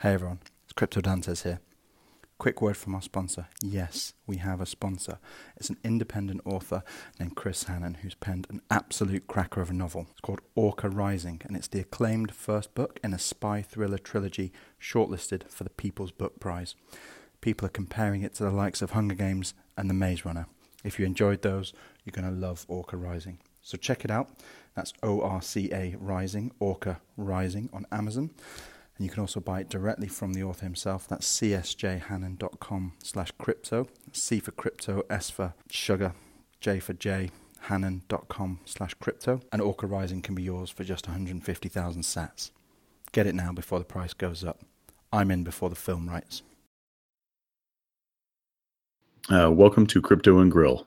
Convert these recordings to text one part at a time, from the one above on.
Hey everyone, it's Crypto Dantes here. Quick word from our sponsor. Yes, we have a sponsor. It's an independent author named Chris Hannon who's penned an absolute cracker of a novel. It's called Orca Rising and it's the acclaimed first book in a spy thriller trilogy shortlisted for the People's Book Prize. People are comparing it to the likes of Hunger Games and The Maze Runner. If you enjoyed those, you're going to love Orca Rising. So check it out. That's O R C A Rising, Orca Rising on Amazon. And you can also buy it directly from the author himself. That's csjhannon.com slash crypto. C for crypto, S for sugar, J for J, hannon.com slash crypto. And Orca Rising can be yours for just 150,000 sats. Get it now before the price goes up. I'm in before the film rights. Uh, welcome to Crypto and Grill.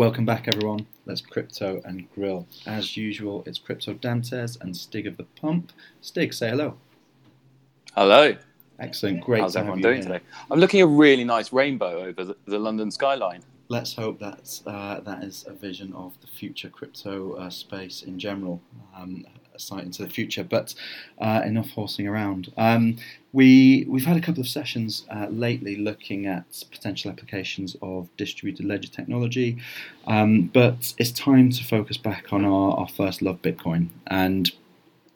Welcome back, everyone. Let's crypto and grill. As usual, it's Crypto Dantes and Stig of the Pump. Stig, say hello. Hello. Excellent, great. How's everyone you doing here. today? I'm looking at a really nice rainbow over the, the London skyline. Let's hope that's uh, that is a vision of the future crypto uh, space in general, um, sight into the future. But uh, enough horsing around. Um, we we've had a couple of sessions uh, lately looking at potential applications of distributed ledger technology, um, but it's time to focus back on our, our first love, Bitcoin, and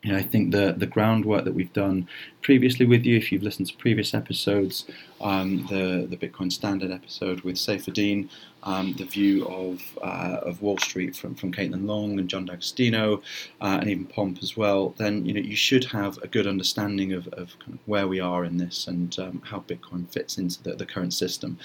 you know, I think the the groundwork that we've done previously with you, if you've listened to previous episodes, um, the the Bitcoin Standard episode with Saifedean, um, the view of uh, of Wall Street from from Caitlin Long and John D'Agostino, uh, and even Pomp as well, then you know you should have a good understanding of, of kind of where we are in this and um, how Bitcoin fits into the, the current system.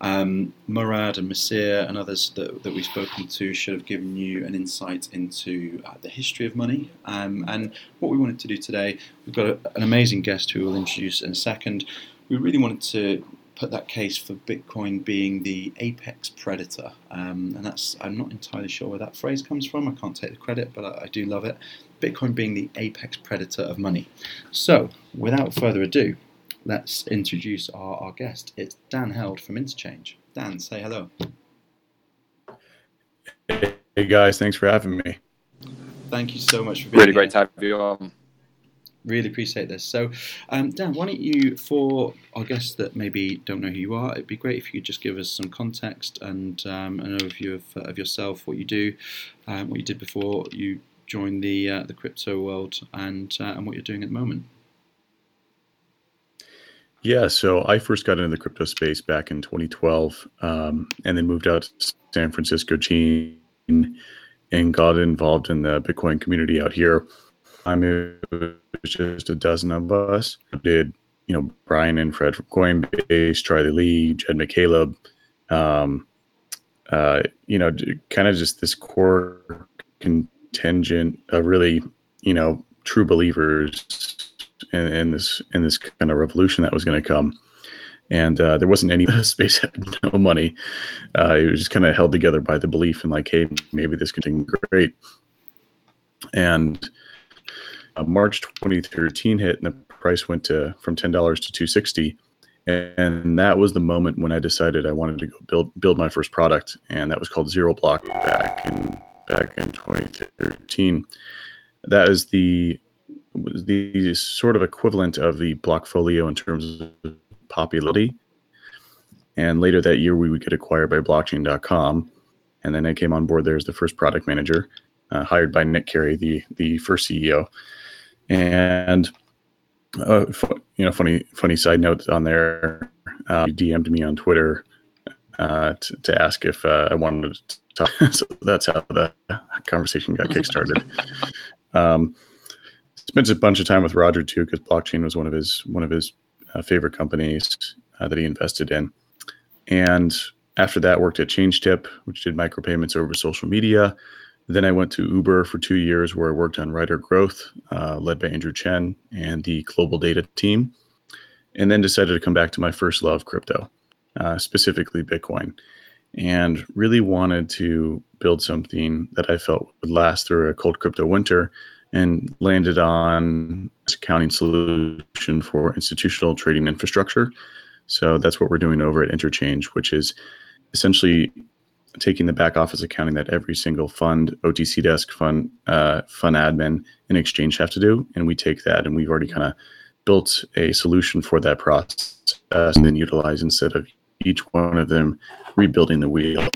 Um, Murad and Masir and others that, that we've spoken to should have given you an insight into uh, the history of money. Um, and what we wanted to do today, we've got a, an amazing guest who we'll introduce in a second. We really wanted to put that case for Bitcoin being the apex predator. Um, and that's, I'm not entirely sure where that phrase comes from. I can't take the credit, but I, I do love it. Bitcoin being the apex predator of money. So, without further ado, let's introduce our, our guest. It's Dan Held from Interchange. Dan, say hello. Hey guys, thanks for having me. Thank you so much for being Really here. great to have you on. Really appreciate this. So, um, Dan, why don't you, for our guests that maybe don't know who you are, it'd be great if you could just give us some context and um, an overview of, uh, of yourself, what you do, um, what you did before you joined the uh, the crypto world, and uh, and what you're doing at the moment. Yeah, so I first got into the crypto space back in 2012, um, and then moved out to San Francisco, Gene, and got involved in the Bitcoin community out here. I mean, it was just a dozen of us. Did you know Brian and Fred from Coinbase, Charlie Lee, Jed McCaleb, um, uh, you know, kind of just this core contingent of really, you know, true believers in, in this in this kind of revolution that was going to come. And uh, there wasn't any space had no money. Uh, it was just kind of held together by the belief in like, hey, maybe this could be great. And uh, March 2013 hit, and the price went to from ten dollars to 260. And that was the moment when I decided I wanted to go build build my first product, and that was called Zero Block back in back in 2013. That is the was the sort of equivalent of the Blockfolio in terms of popularity. And later that year, we would get acquired by Blockchain.com, and then I came on board there as the first product manager, uh, hired by Nick Cary, the the first CEO. And uh, fu- you know, funny funny side note on there, uh, he DM'd me on Twitter uh, to, to ask if uh, I wanted to talk. so that's how the conversation got kickstarted. um, spent a bunch of time with Roger too, because blockchain was one of his one of his uh, favorite companies uh, that he invested in. And after that, worked at ChangeTip, which did micropayments over social media. Then I went to Uber for two years, where I worked on rider growth, uh, led by Andrew Chen and the global data team. And then decided to come back to my first love, crypto, uh, specifically Bitcoin, and really wanted to build something that I felt would last through a cold crypto winter and landed on accounting solution for institutional trading infrastructure. So that's what we're doing over at Interchange, which is essentially taking the back office accounting that every single fund, OTC desk, fund, uh, fund admin, and exchange have to do, and we take that and we've already kind of built a solution for that process, and then utilize instead of each one of them rebuilding the wheel.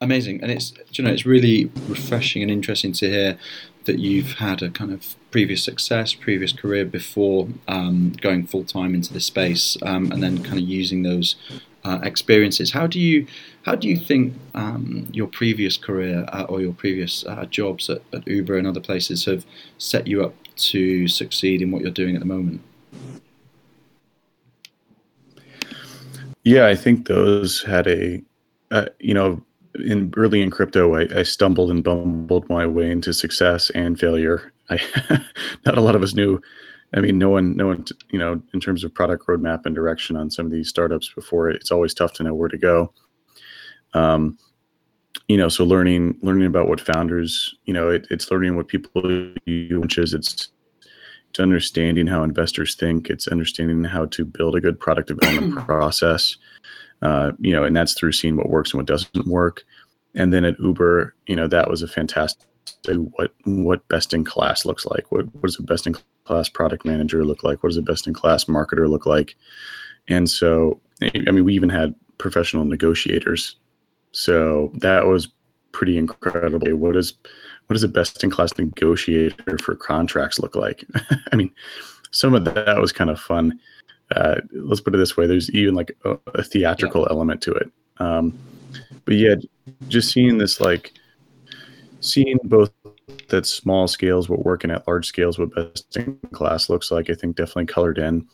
Amazing, and it's you know it's really refreshing and interesting to hear that you've had a kind of previous success, previous career before um, going full time into the space, um, and then kind of using those uh, experiences. How do you how do you think um, your previous career uh, or your previous uh, jobs at, at, Uber and other places have set you up to succeed in what you're doing at the moment? Yeah, I think those had a uh, you know in early in crypto, I, I, stumbled and bumbled my way into success and failure. I not a lot of us knew. I mean, no one, no one, you know, in terms of product roadmap and direction on some of these startups before, it's always tough to know where to go. Um, you know, so learning, learning about what founders, you know, it, it's learning what people do, which is it's, it's understanding how investors think. It's understanding how to build a good product development process uh, you know, and that's through seeing what works and what doesn't work. And then at Uber, you know, that was a fantastic what what best in class looks like. What what does a best in class product manager look like? What does a best in class marketer look like? And so, I mean, we even had professional negotiators. So that was pretty incredible. What is what does a best in class negotiator for contracts look like? I mean, some of that was kind of fun uh, let's put it this way there's even like a, a theatrical yeah. element to it um, but yeah just seeing this like seeing both that small scales what working at large scales what best in class looks like i think definitely colored in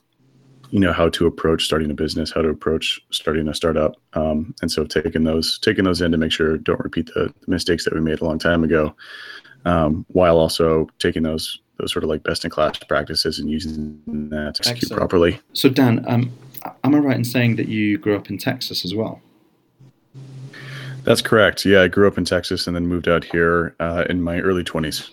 you know how to approach starting a business how to approach starting a startup um, and so taking those taking those in to make sure don't repeat the, the mistakes that we made a long time ago um, while also taking those those sort of like best in class practices and using that to execute Excellent. properly. So, Dan, um, am I right in saying that you grew up in Texas as well? That's correct. Yeah, I grew up in Texas and then moved out here uh, in my early 20s.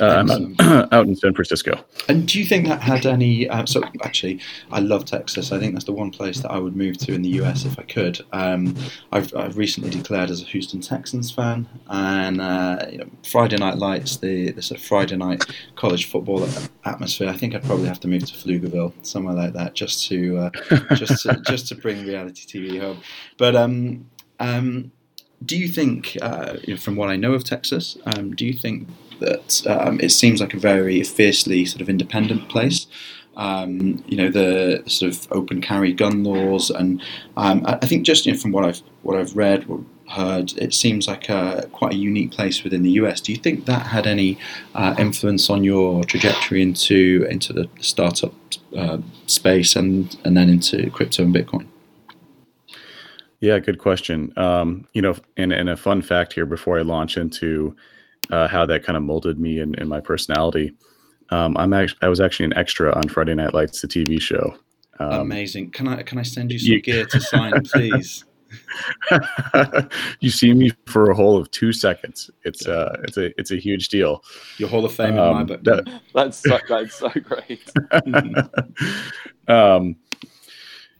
Uh, I'm out, out, in San Francisco. And do you think that had any? Uh, so actually, I love Texas. I think that's the one place that I would move to in the US if I could. Um, I've, I've, recently declared as a Houston Texans fan, and uh, you know, Friday Night Lights, the, the sort of Friday night college football atmosphere. I think I'd probably have to move to Pflugerville, somewhere like that, just to uh, just to, just to bring reality TV home. But um, um, do you think, uh, from what I know of Texas, um, do you think that um, it seems like a very fiercely sort of independent place. Um, you know the, sort of open carry gun laws, and um, I, think just you know, from what I've what I've read heard, it seems like a, quite a unique place within the US. Do you think that had any uh, influence on your trajectory into into the startup uh, space and and then into crypto and Bitcoin? Yeah, good question. Um, you know, and, and a fun fact here before I launch into uh, how that kind of molded me and, and my personality. Um, I'm actually I was actually an extra on Friday Night Lights, the TV show. Um, Amazing. Can I can I send you some you, gear to sign, please? you see me for a whole of two seconds. It's uh, it's a it's a huge deal. Your Hall of Fame um, in my um, book. That, that's so, that's so great. um,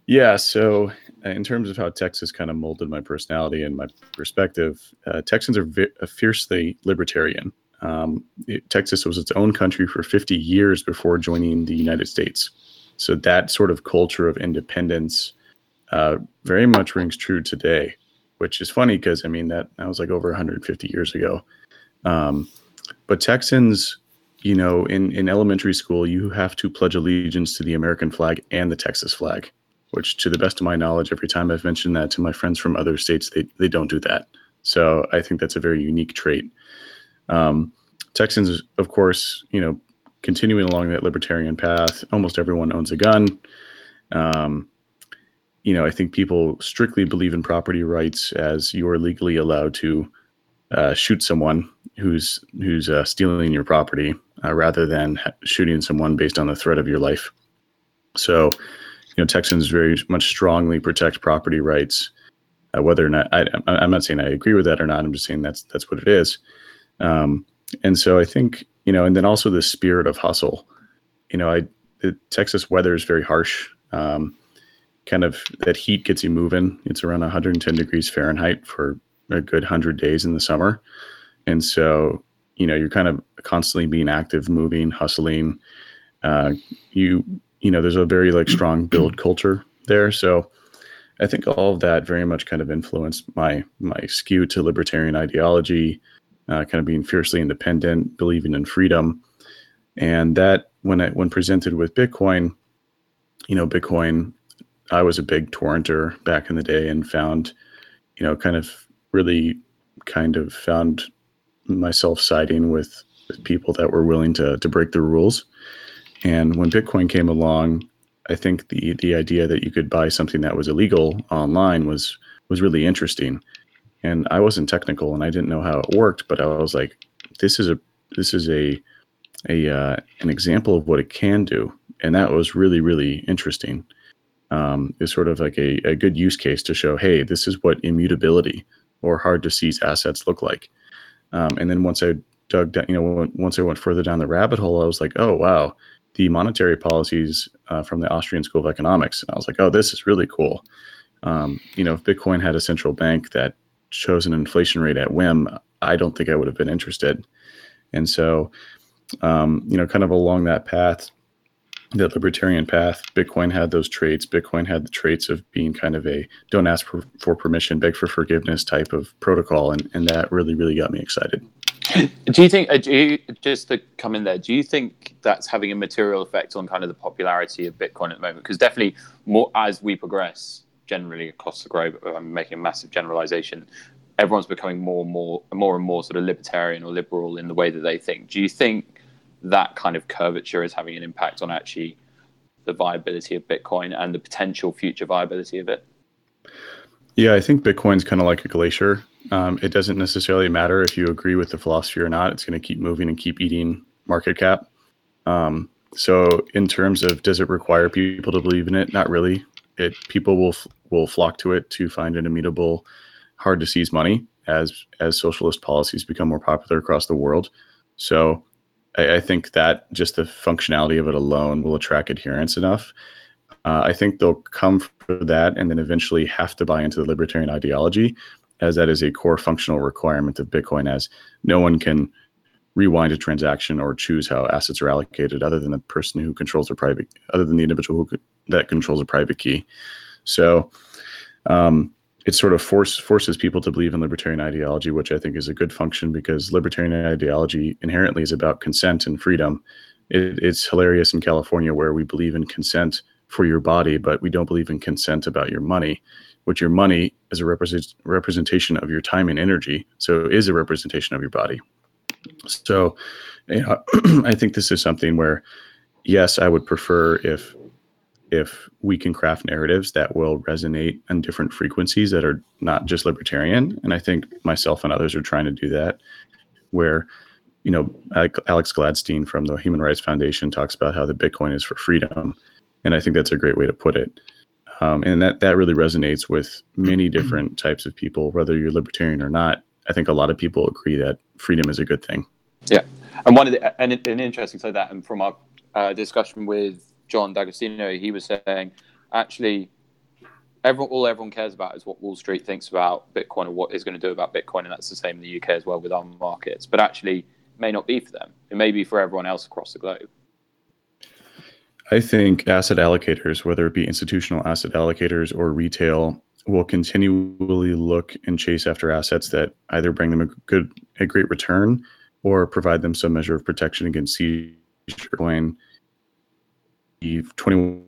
yeah. So in terms of how Texas kind of molded my personality and my perspective, uh, Texans are vi- fiercely libertarian. Um, it, Texas was its own country for 50 years before joining the United States. So that sort of culture of independence uh, very much rings true today, which is funny because I mean that that was like over 150 years ago. Um, but Texans, you know, in in elementary school, you have to pledge allegiance to the American flag and the Texas flag which to the best of my knowledge, every time I've mentioned that to my friends from other states, they, they don't do that. So I think that's a very unique trait. Um, Texans, of course, you know, continuing along that libertarian path. Almost everyone owns a gun. Um, you know, I think people strictly believe in property rights as you're legally allowed to uh, shoot someone who's who's uh, stealing your property uh, rather than shooting someone based on the threat of your life. So, you know, Texans very much strongly protect property rights. Uh, whether or not I, am not saying I agree with that or not. I'm just saying that's that's what it is. Um, and so I think you know, and then also the spirit of hustle. You know, I the Texas weather is very harsh. Um, kind of that heat gets you moving. It's around 110 degrees Fahrenheit for a good 100 days in the summer. And so, you know, you're kind of constantly being active, moving, hustling. Uh, you, you know, there's a very like strong build culture there. So I think all of that very much kind of influenced my, my skew to libertarian ideology, uh, kind of being fiercely independent, believing in freedom. And that when I, when presented with Bitcoin, you know, Bitcoin I was a big torrenter back in the day and found, you know, kind of really kind of found myself siding with, with people that were willing to to break the rules. And when Bitcoin came along, I think the the idea that you could buy something that was illegal online was was really interesting. And I wasn't technical and I didn't know how it worked, but I was like, this is a this is a a uh, an example of what it can do, and that was really really interesting um, sort of like a, a good use case to show, hey, this is what immutability or hard to seize assets look like. Um, and then once I dug down, you know, once I went further down the rabbit hole, I was like, oh wow, the monetary policies uh, from the Austrian School of Economics, and I was like, oh, this is really cool. Um, you know, if Bitcoin had a central bank that chose an inflation rate at whim, I don't think I would have been interested. And so, um, you know, kind of along that path, the libertarian path. Bitcoin had those traits. Bitcoin had the traits of being kind of a don't ask for, for permission, beg for forgiveness type of protocol, and and that really really got me excited. Do you think, uh, do you, just to come in there, do you think that's having a material effect on kind of the popularity of Bitcoin at the moment? Because definitely, more as we progress generally across the globe, I'm making a massive generalization. Everyone's becoming more and more, more and more sort of libertarian or liberal in the way that they think. Do you think that kind of curvature is having an impact on actually the viability of Bitcoin and the potential future viability of it? Yeah, I think Bitcoin's kind of like a glacier. Um, it doesn't necessarily matter if you agree with the philosophy or not. It's going to keep moving and keep eating market cap. Um, so, in terms of does it require people to believe in it? Not really. It people will will flock to it to find an immutable, hard to seize money as as socialist policies become more popular across the world. So, I, I, think that just the functionality of it alone will attract adherents enough. Uh, I think they'll come for that and then eventually have to buy into the libertarian ideology, as that is a core functional requirement of Bitcoin, as no one can rewind a transaction or choose how assets are allocated other than the person who controls a private, other than the individual who, that controls a private key. So, um, it sort of force, forces people to believe in libertarian ideology, which I think is a good function because libertarian ideology inherently is about consent and freedom. It, it's hilarious in California where we believe in consent for your body, but we don't believe in consent about your money, which your money is a represent, representation of your time and energy. So is a representation of your body. So you know, I think this is something where, yes, I would prefer if if we can craft narratives that will resonate on different frequencies that are not just libertarian. And I think myself and others are trying to do that, where, you know, Alex Gladstein from the Human Rights Foundation talks about how the Bitcoin is for freedom. And I think that's a great way to put it. Um, and that, that really resonates with many different types of people, whether you're libertarian or not. I think a lot of people agree that freedom is a good thing. Yeah. And one of the, and an interesting so that, and from our uh, discussion with John D'Agostino, he was saying actually everyone, all everyone cares about is what Wall Street thinks about Bitcoin or what is going to do about Bitcoin, and that's the same in the UK as well with our markets. But actually, may not be for them. It may be for everyone else across the globe. I think asset allocators, whether it be institutional asset allocators or retail, will continually look and chase after assets that either bring them a good, a great return, or provide them some measure of protection against seizure. Coin 21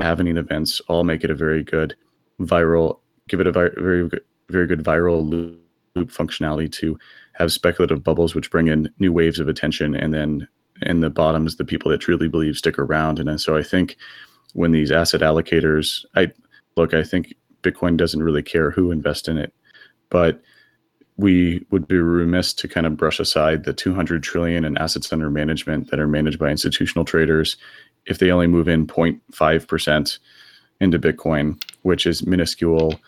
happening events all make it a very good viral, give it a very, very good viral loop functionality to have speculative bubbles, which bring in new waves of attention and then and the bottoms, the people that truly believe stick around. And so I think when these asset allocators, I look, I think Bitcoin doesn't really care who invests in it, but we would be remiss to kind of brush aside the 200 trillion in assets under management that are managed by institutional traders if they only move in 0.5% into Bitcoin, which is minuscule.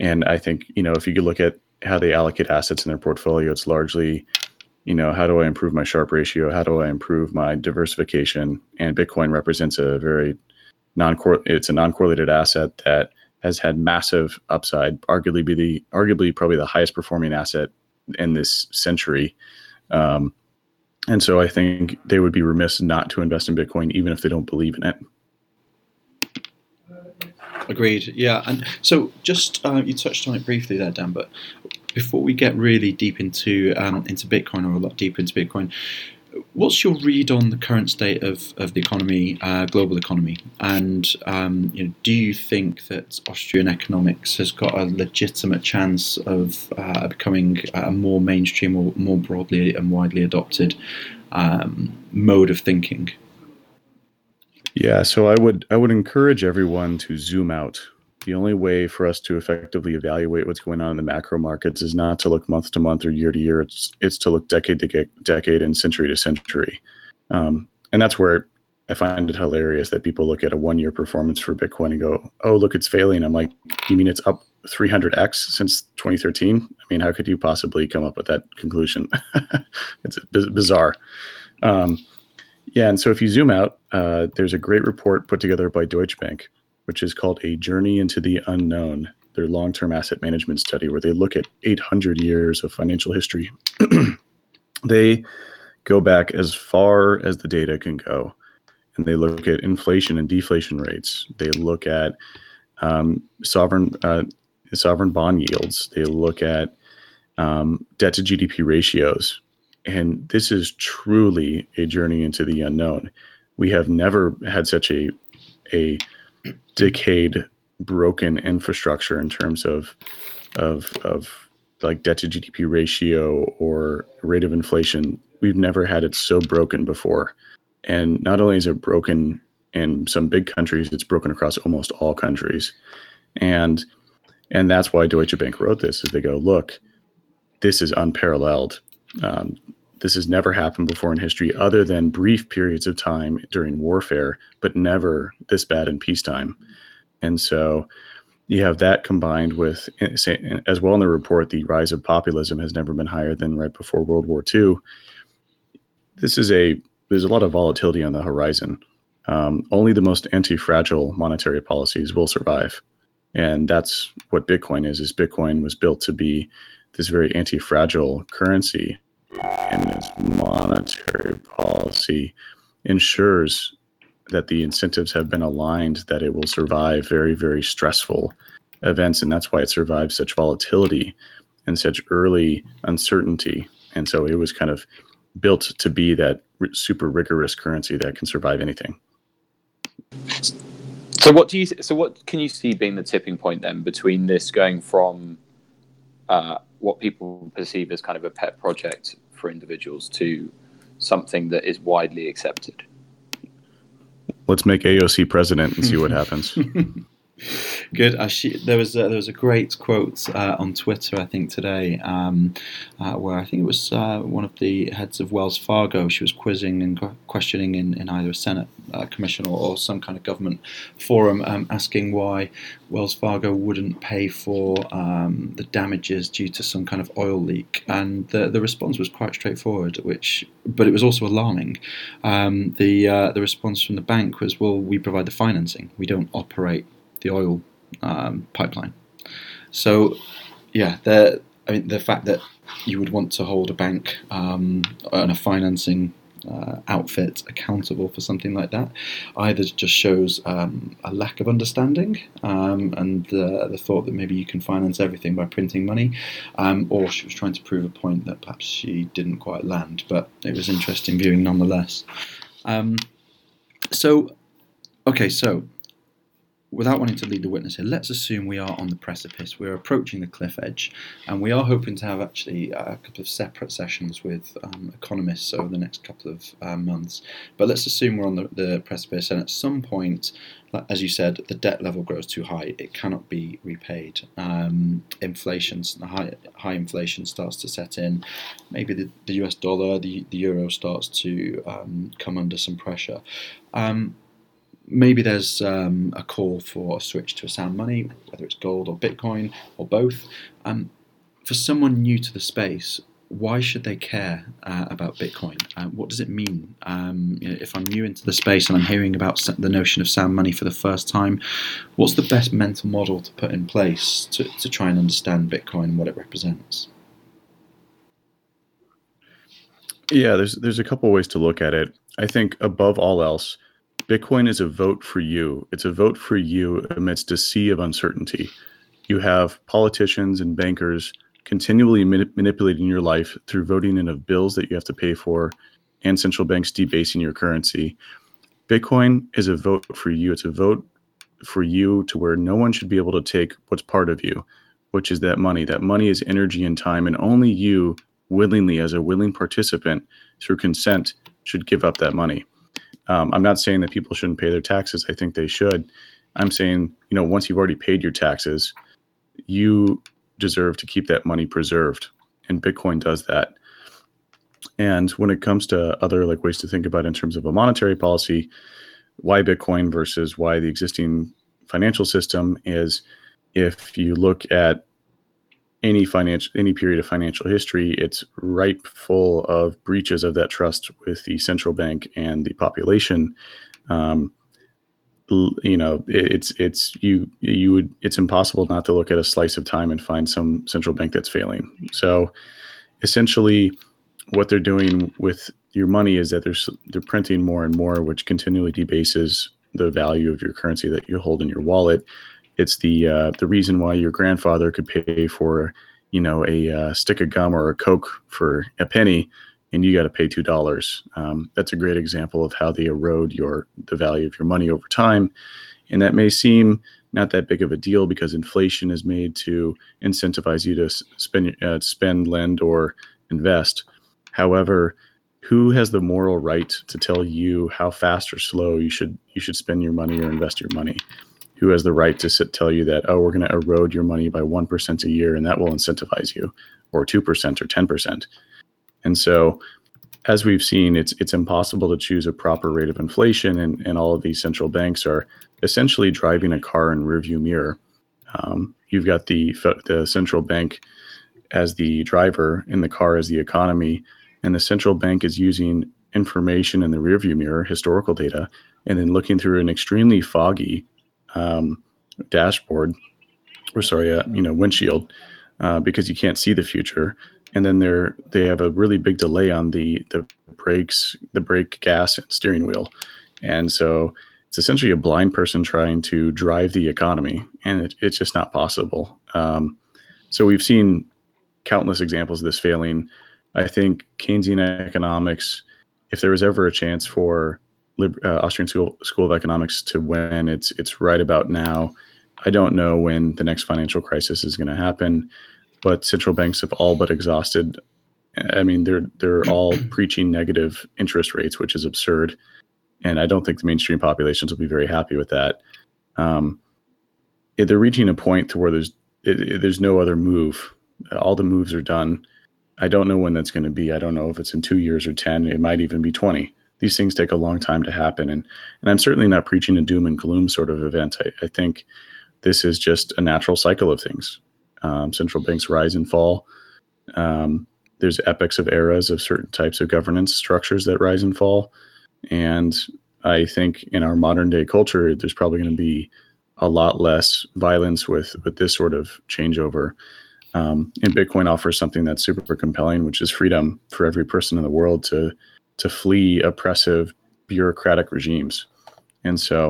And I think, you know, if you could look at how they allocate assets in their portfolio, it's largely, you know, how do I improve my Sharpe ratio? How do I improve my diversification? And Bitcoin represents a very non it's a non-correlated asset that has had massive upside, arguably be the arguably probably the highest performing asset in this century. Um, and so I think they would be remiss not to invest in Bitcoin, even if they don't believe in it. Agreed. Yeah, and so just uh, you touched on it briefly there, Dan. But before we get really deep into um, into Bitcoin or a lot deeper into Bitcoin, What's your read on the current state of, of the economy, uh, global economy, and um, you know, do you think that Austrian economics has got a legitimate chance of uh, becoming a more mainstream or more broadly and widely adopted um, mode of thinking? Yeah, so I would I would encourage everyone to zoom out the only way for us to effectively evaluate what's going on in the macro markets is not to look month to month or year to year. It's it's to look decade to decade and century to century, um, and that's where I find it hilarious that people look at a one year performance for Bitcoin and go, "Oh, look, it's failing." I'm like, "You mean it's up 300x since 2013?" I mean, how could you possibly come up with that conclusion? it's bizarre. Um, yeah, and so if you zoom out, uh, there's a great report put together by Deutsche Bank which is called A Journey into the Unknown, their long term asset management study, where they look at 800 years of financial history. they go back as far as the data can go, and they look at inflation and deflation rates. They look at um, sovereign uh, sovereign bond yields. They look at um, debt to GDP ratios, and this is truly a journey into the unknown. We have never had such a a decade broken infrastructure in terms of of of like debt to GDP ratio or rate of inflation. We've never had it so broken before. And not only is it broken in some big countries, it's broken across almost all countries. And and that's why Deutsche Bank wrote this is they go, look, this is unparalleled. Um, this has never happened before in history, other than brief periods of time during warfare, but never this bad in peacetime. And so you have that combined with, as well in the report, the rise of populism has never been higher than right before World War II. This is a there's a lot of volatility on the horizon. Um, only the most anti-fragile monetary policies will survive, and that's what Bitcoin is. Is Bitcoin was built to be this very anti-fragile currency and its monetary policy ensures that the incentives have been aligned that it will survive very, very stressful events. And that's why it survives such volatility and such early uncertainty. And so it was kind of built to be that super rigorous currency that can survive anything. So what do you? So what can you see being the tipping point then between this going from uh, what people perceive as kind of a pet project for individuals to something that is widely accepted. Let's make AOC president and see what happens. Good. Actually, there was a, there was a great quote uh, on Twitter, I think today, um, uh, where I think it was uh, one of the heads of Wells Fargo. She was quizzing and questioning in, in either a Senate uh, commission or, or, some kind of government forum, um, asking why Wells Fargo wouldn't pay for um, the damages due to some kind of oil leak. And the the response was quite straightforward, which but it was also alarming. Um, the uh, the response from the bank was, "Well, we provide the financing. We don't operate." The oil um, pipeline. So, yeah, the I mean the fact that you would want to hold a bank um, and a financing uh, outfit accountable for something like that either just shows um, a lack of understanding um, and uh, the thought that maybe you can finance everything by printing money, um, or she was trying to prove a point that perhaps she didn't quite land. But it was interesting viewing nonetheless. Um, so, okay, so without wanting to lead the witness here, let's assume we are on the precipice. We're approaching the cliff edge, and we are hoping to have actually a couple of separate sessions with um, economists over the next couple of uh, months. But let's assume we're on the, the precipice, and at some point, as you said, the debt level grows too high. It cannot be repaid. Um, inflation, high, high inflation starts to set in. Maybe the, the US dollar, the, the euro starts to um, come under some pressure. Um, maybe there's um, a call for a switch to a sound money, whether it's gold or Bitcoin or both. Um, for someone new to the space, why should they care uh, about Bitcoin? Uh, what does it mean? Um, you know, if I'm new into the space and I'm hearing about the notion of sound money for the first time, what's the best mental model to put in place to, to try and understand Bitcoin and what it represents? Yeah, there's there's a couple ways to look at it. I think above all else, Bitcoin is a vote for you. It's a vote for you amidst a sea of uncertainty. You have politicians and bankers continually manipulating your life through voting in of bills that you have to pay for and central banks debasing your currency. Bitcoin is a vote for you. It's a vote for you to where no one should be able to take what's part of you, which is that money. That money is energy and time, and only you willingly, as a willing participant through consent, should give up that money. Um, I'm not saying that people shouldn't pay their taxes. I think they should. I'm saying, you know, once you've already paid your taxes, you deserve to keep that money preserved. And Bitcoin does that. And when it comes to other like ways to think about in terms of a monetary policy, why Bitcoin versus why the existing financial system is if you look at any financial any period of financial history, it's ripe full of breaches of that trust with the central bank and the population. Um, you know, it's it's you you would it's impossible not to look at a slice of time and find some central bank that's failing. So, essentially, what they're doing with your money is that they're they're printing more and more, which continually debases the value of your currency that you hold in your wallet it's the uh, the reason why your grandfather could pay for you know a uh, stick of gum or a coke for a penny and you got to pay two dollars. Um, that's a great example of how they erode your the value of your money over time. And that may seem not that big of a deal because inflation is made to incentivize you to spend uh, spend lend or invest. However who has the moral right to tell you how fast or slow you should you should spend your money or invest your money who has the right to sit, tell you that, oh, we're going to erode your money by 1% a year and that will incentivize you, or 2% or 10%. And so, as we've seen, it's it's impossible to choose a proper rate of inflation, and, and all of these central banks are essentially driving a car in rearview mirror. Um, you've got the the central bank as the driver, and the car as the economy, and the central bank is using information in the rearview mirror, historical data, and then looking through an extremely foggy um, dashboard, or sorry, uh, you know, windshield, uh, because you can't see the future. And then they're they have a really big delay on the the brakes, the brake, gas, and steering wheel, and so it's essentially a blind person trying to drive the economy, and it, it's just not possible. Um, so we've seen countless examples of this failing. I think Keynesian economics, if there was ever a chance for uh, Austrian School School of Economics to when it's it's right about now. I don't know when the next financial crisis is going to happen, but central banks have all but exhausted. I mean, they're they're all preaching negative interest rates, which is absurd, and I don't think the mainstream populations will be very happy with that. Um, they're reaching a point to where there's it, it, there's no other move. All the moves are done. I don't know when that's going to be. I don't know if it's in two years or ten. It might even be twenty these things take a long time to happen. And and I'm certainly not preaching a doom and gloom sort of event. I, I think this is just a natural cycle of things. Um, central banks rise and fall. Um, there's epochs of eras of certain types of governance structures that rise and fall. And I think in our modern day culture, there's probably going to be a lot less violence with with this sort of changeover. Um, and Bitcoin offers something that's super compelling, which is freedom for every person in the world to to flee oppressive bureaucratic regimes. And so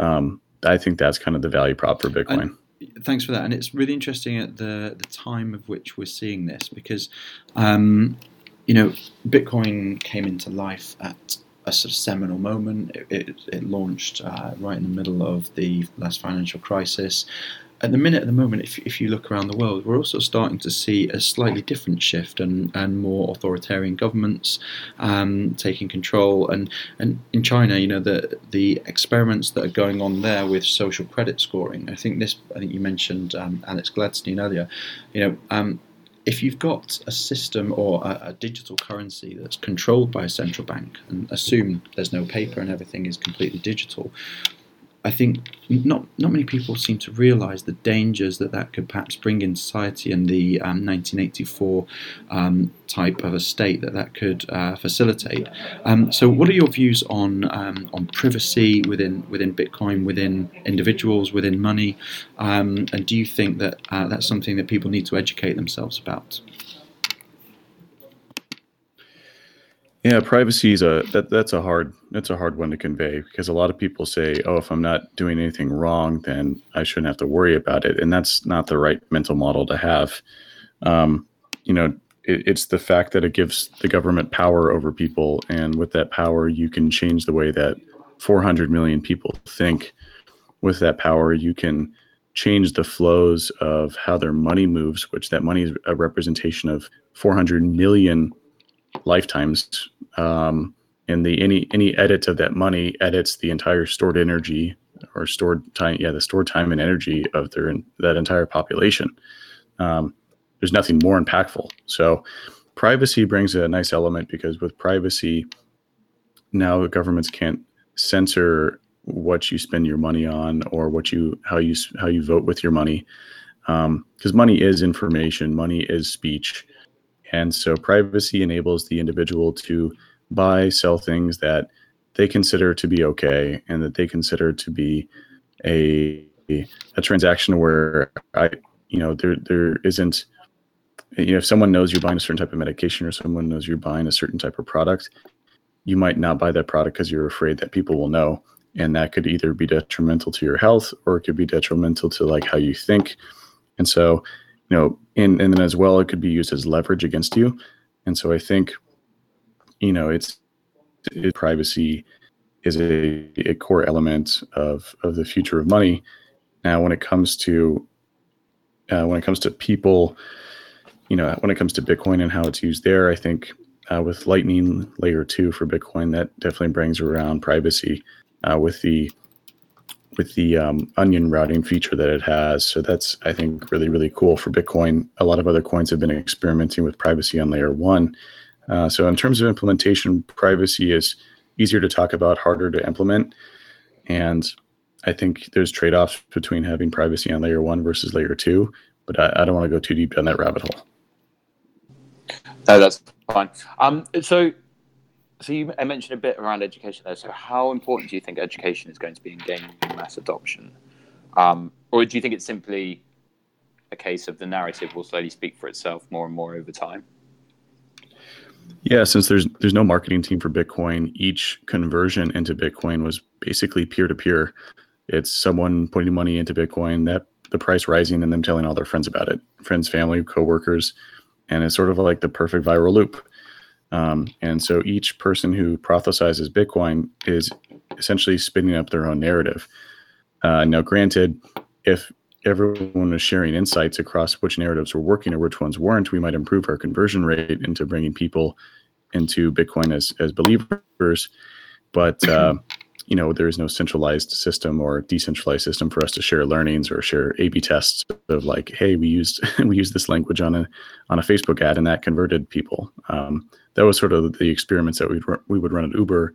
um, I think that's kind of the value prop for Bitcoin. And thanks for that. And it's really interesting at the, the time of which we're seeing this because, um, you know, Bitcoin came into life at a sort of seminal moment. It, it, it launched uh, right in the middle of the last financial crisis. At the minute, at the moment, if, if you look around the world, we're also starting to see a slightly different shift and, and more authoritarian governments um, taking control. And, and in China, you know, the the experiments that are going on there with social credit scoring. I think this. I think you mentioned um, Alex Gladstein earlier. You know, um, if you've got a system or a, a, digital currency that's controlled by a central bank, and assume there's no paper and everything is completely digital, I think not not many people seem to realise the dangers that that could perhaps bring in society and the um, 1984 um, type of a state that that could uh, facilitate. Um, so, what are your views on um, on privacy within within Bitcoin, within individuals, within money, um, and do you think that uh, that's something that people need to educate themselves about? Yeah, privacy is a that, that's a hard that's a hard one to convey because a lot of people say, "Oh, if I'm not doing anything wrong, then I shouldn't have to worry about it," and that's not the right mental model to have. Um, you know, it, it's the fact that it gives the government power over people, and with that power, you can change the way that 400 million people think. With that power, you can change the flows of how their money moves, which that money is a representation of 400 million lifetimes. Um, and the any any edit of that money edits the entire stored energy or stored time. Yeah, the stored time and energy of their that entire population. Um, there's nothing more impactful. So privacy brings a nice element because with privacy, now the governments can't censor what you spend your money on or what you how you how you vote with your money because um, money is information money is speech and so privacy enables the individual to buy, sell things that they consider to be okay and that they consider to be a a transaction where I you know there there isn't you know if someone knows you're buying a certain type of medication or someone knows you're buying a certain type of product you might not buy that product because you're afraid that people will know. And that could either be detrimental to your health or it could be detrimental to like how you think. And so you know, and and then as well, it could be used as leverage against you. And so I think, you know, it's it, privacy is a, a core element of of the future of money. Now, when it comes to uh, when it comes to people, you know, when it comes to Bitcoin and how it's used there, I think uh, with Lightning Layer Two for Bitcoin, that definitely brings around privacy. Uh, with the with the um, onion routing feature that it has. So that's I think really really cool for Bitcoin. A lot of other coins have been experimenting with privacy on layer one. Uh, so in terms of implementation, privacy is easier to talk about, harder to implement, and I think there's trade-offs between having privacy on layer one versus layer two. But I, I don't want to go too deep down that rabbit hole. No, that's fine. Um, so so you mentioned a bit around education there. So how important do you think education is going to be in gaining mass adoption, um, or do you think it's simply a case of the narrative will slowly speak for itself more and more over time? Yeah, since there's there's no marketing team for Bitcoin, each conversion into Bitcoin was basically peer to peer. It's someone putting money into Bitcoin, that the price rising, and them telling all their friends about it, friends, family, coworkers, and it's sort of like the perfect viral loop um, and so each person who prophesizes Bitcoin is essentially spinning up their own narrative. Uh, now, granted, if everyone was sharing insights across which narratives were working or which ones weren't, we might improve our conversion rate into bringing people into Bitcoin as, as believers. But uh, you know there is no centralized system or decentralized system for us to share learnings or share A/B tests of like, hey, we used we used this language on a on a Facebook ad and that converted people. Um, that was sort of the experiments that we we would run at Uber,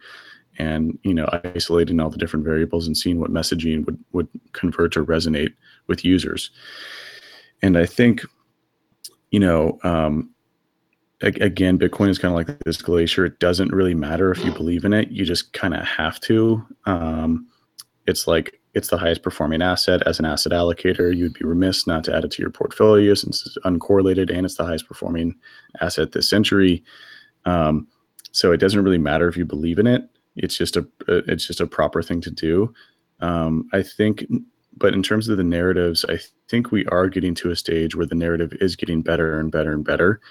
and you know isolating all the different variables and seeing what messaging would would convert or resonate with users. And I think, you know, um, again, Bitcoin is kind of like this glacier. It doesn't really matter if you believe in it. You just kind of have to. Um, it's like it's the highest performing asset as an asset allocator. You'd be remiss not to add it to your portfolio since it's uncorrelated and it's the highest performing asset this century. Um, so it doesn't really matter if you believe in it. It's just a it's just a proper thing to do. Um, I think, but in terms of the narratives, I think we are getting to a stage where the narrative is getting better and better and better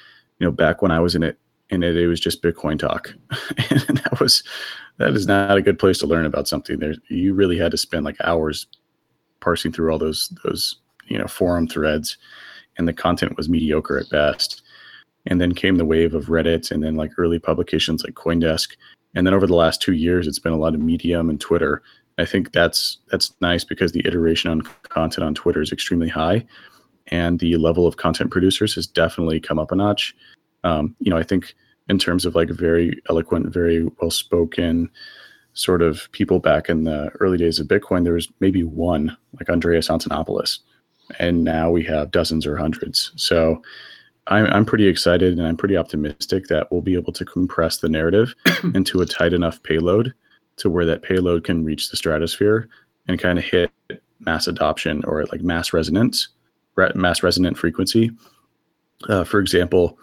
you know, back when I was in it and it, it was just Bitcoin talk. and that was that is not a good place to learn about something. There, you really had to spend like hours parsing through all those those you know forum threads, and the content was mediocre at best. And then came the wave of Reddit, and then like early publications like CoinDesk, and then over the last two years, it's been a lot of Medium and Twitter. I think that's that's nice because the iteration on content on Twitter is extremely high, and the level of content producers has definitely come up a notch. Um, you know, I think in terms of like very eloquent, very well spoken sort of people back in the early days of Bitcoin, there was maybe one, like Andreas Antonopoulos. And now we have dozens or hundreds. So I'm, I'm pretty excited and I'm pretty optimistic that we'll be able to compress the narrative into a tight enough payload to where that payload can reach the stratosphere and kind of hit mass adoption or like mass resonance, mass resonant frequency. Uh, for example,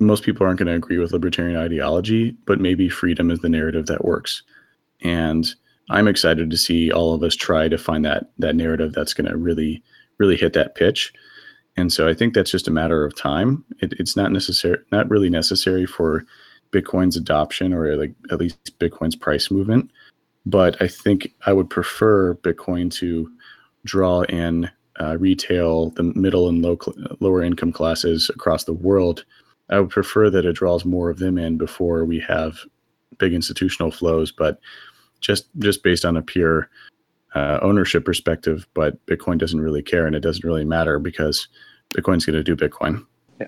most people aren't going to agree with libertarian ideology, but maybe freedom is the narrative that works. And I'm excited to see all of us try to find that that narrative that's going to really really hit that pitch. And so I think that's just a matter of time. It, it's not necessary, not really necessary for Bitcoin's adoption or like at least Bitcoin's price movement. But I think I would prefer Bitcoin to draw in uh, retail, the middle and low, lower income classes across the world I would prefer that it draws more of them in before we have big institutional flows. But just just based on a pure uh, ownership perspective, but Bitcoin doesn't really care, and it doesn't really matter because Bitcoin's going to do Bitcoin. Yeah,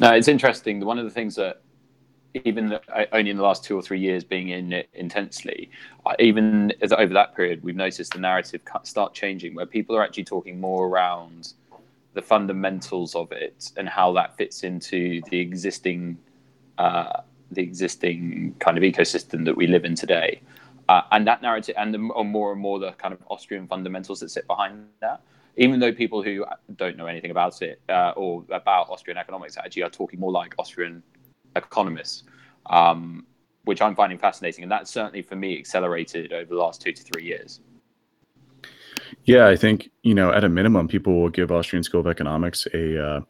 no, it's interesting. One of the things that even only in the last two or three years being in it intensely, even over that period, we've noticed the narrative start changing, where people are actually talking more around the fundamentals of it and how that fits into the existing uh, the existing kind of ecosystem that we live in today. Uh, and that narrative, and the, or more and more the kind of Austrian fundamentals that sit behind that. Even though people who don't know anything about it uh, or about Austrian economics actually are talking more like Austrian economists, um, which I'm finding fascinating. And that certainly for me accelerated over the last two to three years. Yeah, I think you know at a minimum, people will give Austrian School of Economics a uh,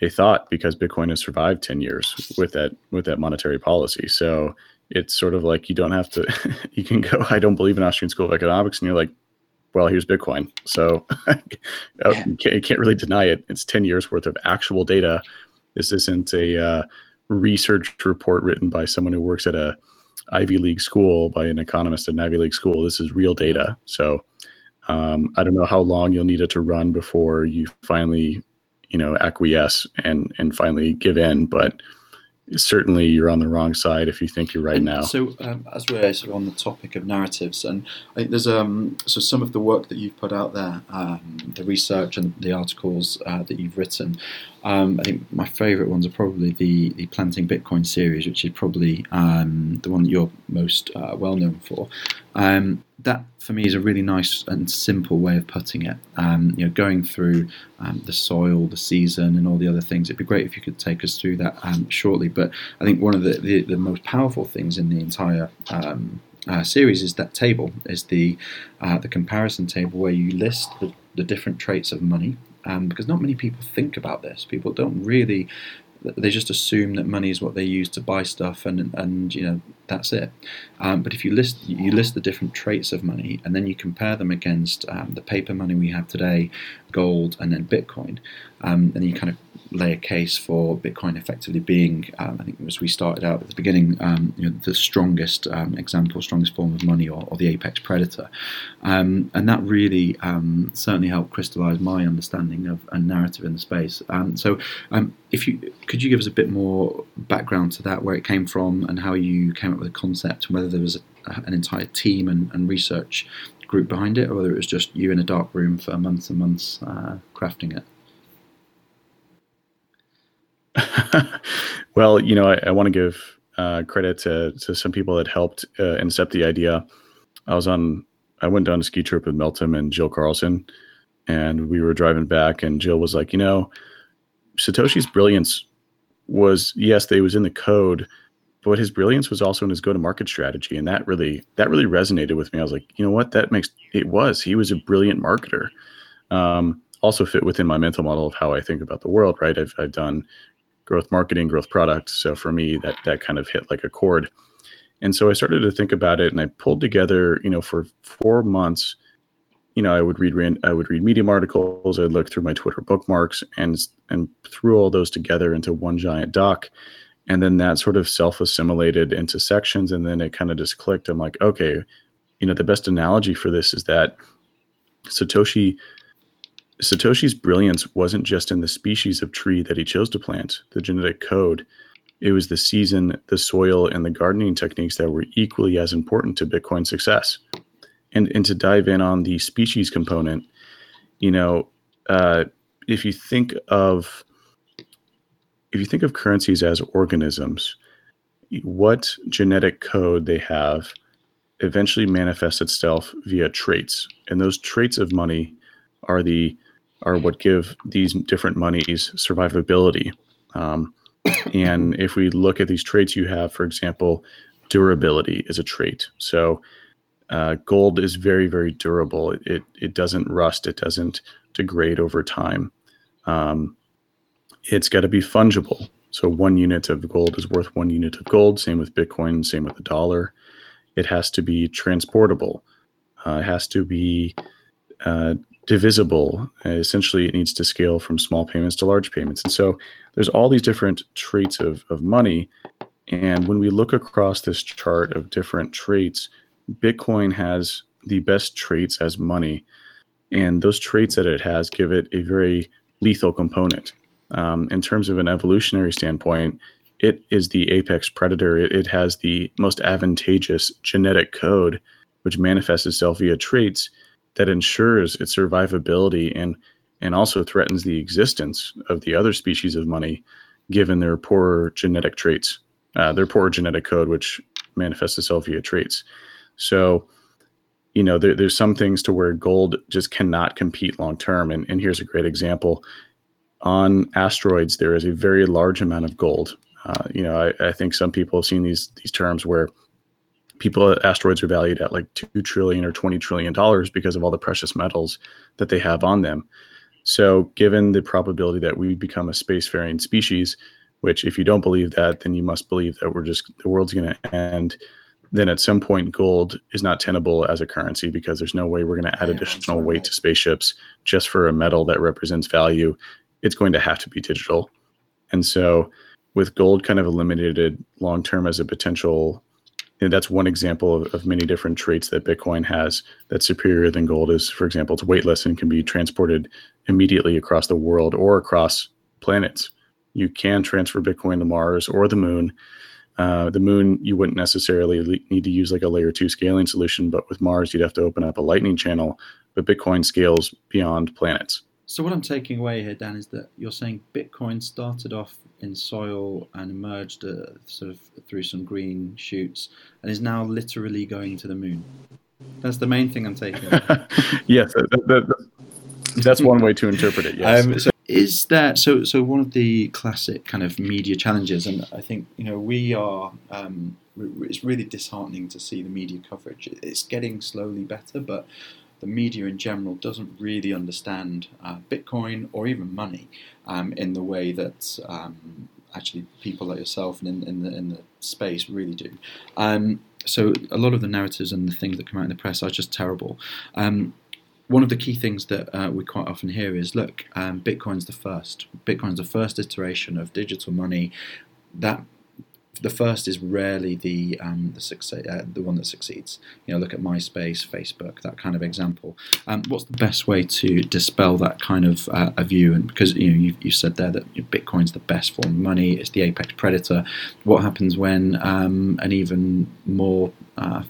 a thought because Bitcoin has survived ten years with that with that monetary policy. So it's sort of like you don't have to. you can go. I don't believe in Austrian School of Economics, and you're like, well, here's Bitcoin. So you, can't, you, can't, really deny it. It's ten years worth of actual data. This isn't a uh, research report written by someone who works at a Ivy League school by an economist at an Ivy League school. This is real data. So um, I don't know how long you'll need it to run before you finally, you know, acquiesce and and finally give in. But certainly, you're on the wrong side if you think you're right and now. So, um, as we're sort of on the topic of narratives, and I think there's um so some of the work that you've put out there, um, the research and the articles uh, that you've written. Um, I think my favourite ones are probably the the planting Bitcoin series, which is probably um, the one that you're most uh, well known for. Um, that for me is a really nice and simple way of putting it. Um, you know, going through um, the soil, the season, and all the other things. It'd be great if you could take us through that um, shortly. But I think one of the, the, the most powerful things in the entire uh, series is that table, is the uh, the comparison table where you list the, the different traits of money. Um, because not many people think about this. People don't really they just assume that money is what they use to buy stuff and and you know that's it um, but if you list you list the different traits of money and then you compare them against um, the paper money we have today gold and then bitcoin um, and you kind of lay a case for Bitcoin effectively being, um, I think as we started out at the beginning, um, you know, the strongest um, example, strongest form of money, or, or the apex predator, um, and that really um, certainly helped crystallize my understanding of a narrative in the space. So, if you could you give us a bit more background to that, where it came from, and how you came up with the concept, and whether there was a, an entire team and, and research group behind it, or whether it was just you in a dark room for months and months uh, crafting it. well, you know, I, I want to give uh, credit to to some people that helped uh, incept the idea. I was on, I went down a ski trip with Meltem and Jill Carlson, and we were driving back, and Jill was like, you know, Satoshi's brilliance was yes, they was in the code, but his brilliance was also in his go-to-market strategy, and that really that really resonated with me. I was like, you know what, that makes it was he was a brilliant marketer. Um, also fit within my mental model of how I think about the world. Right, I've I've done growth marketing, growth products. So for me, that that kind of hit like a chord. And so I started to think about it, and I pulled together, you know, for four months, you know, I would read I would read Medium articles, I'd look through my Twitter bookmarks, and and threw all those together into one giant doc, and then that sort of self assimilated into sections, and then it kind of just clicked. I'm like, okay, you know, the best analogy for this is that Satoshi Satoshi's brilliance wasn't just in the species of tree that he chose to plant, the genetic code it was the season, the soil, and the gardening techniques that were equally as important to Bitcoin success. And, and to dive in on the species component, you know, uh, if you think of if you think of currencies as organisms, what genetic code they have eventually manifests itself via traits, and those traits of money are the are what give these different monies survivability. Um, and if we look at these traits you have, for example, durability is a trait. So uh, gold is very, very durable. It, it, it doesn't rust. It doesn't degrade over time. Um, it's got to be fungible. So one unit of gold is worth one unit of gold. Same with Bitcoin. Same with the dollar. It has to be transportable. Uh, it has to be uh, divisible. Uh, essentially, it needs to scale from small payments to large payments. And so there's all these different traits of, of money. And when we look across this chart of different traits, Bitcoin has the best traits as money. And those traits that it has give it a very lethal component. Um, in terms of an evolutionary standpoint, it is the apex predator. It, it has the most advantageous genetic code, which manifests itself via traits that ensures its survivability and and also threatens the existence of the other species of money given their poor genetic traits uh, their poor genetic code which manifests itself via traits. So you know there, there's some things to where gold just cannot compete long term and, and here's a great example. On asteroids there is a very large amount of gold. Uh, you know I, I think some people have seen these these terms where people asteroids are valued at like 2 trillion or 20 trillion dollars because of all the precious metals that they have on them. So given the probability that we become a spacefaring species which if you don't believe that then you must believe that we're just the world's going to end then at some point gold is not tenable as a currency because there's no way we're going to add additional weight to spaceships just for a metal that represents value. It's going to have to be digital. And so with gold kind of eliminated long term as a potential you know, that's one example of, of, many different traits that Bitcoin has that's superior than gold is, for example, it's weightless and can be transported immediately across the world or across planets. You can transfer Bitcoin to Mars or the moon. Uh, the moon, you wouldn't necessarily need to use like a layer two scaling solution, but with Mars, you'd have to open up a lightning channel. But Bitcoin scales beyond planets. So what I'm taking away here, Dan, is that you're saying Bitcoin started off in soil and emerged uh, sort of through some green shoots and is now literally going to the moon. That's the main thing I'm taking. Away. Yes, that, that, that, that's one way to interpret it. Yes. Um, so is that so? So one of the classic kind of media challenges, and I think you know we are. Um, it's really disheartening to see the media coverage. It's getting slowly better, but the media in general doesn't really understand uh, Bitcoin or even money um, in the way that um, actually people like yourself and in, in, the, in the space really do. Um, so a lot of the narratives and the things that come out in the press are just terrible. Um, one of the key things that uh, we quite often hear is, look, um, Bitcoin's the first. Bitcoin's the first iteration of digital money. That the first is rarely the um, the success, uh, the one that succeeds. You know, look at MySpace, Facebook, that kind of example. Um, what's the best way to dispel that kind of uh, a view? And because you know you, you said there that Bitcoin's the best form of money, it's the apex predator. What happens when um, an even more uh,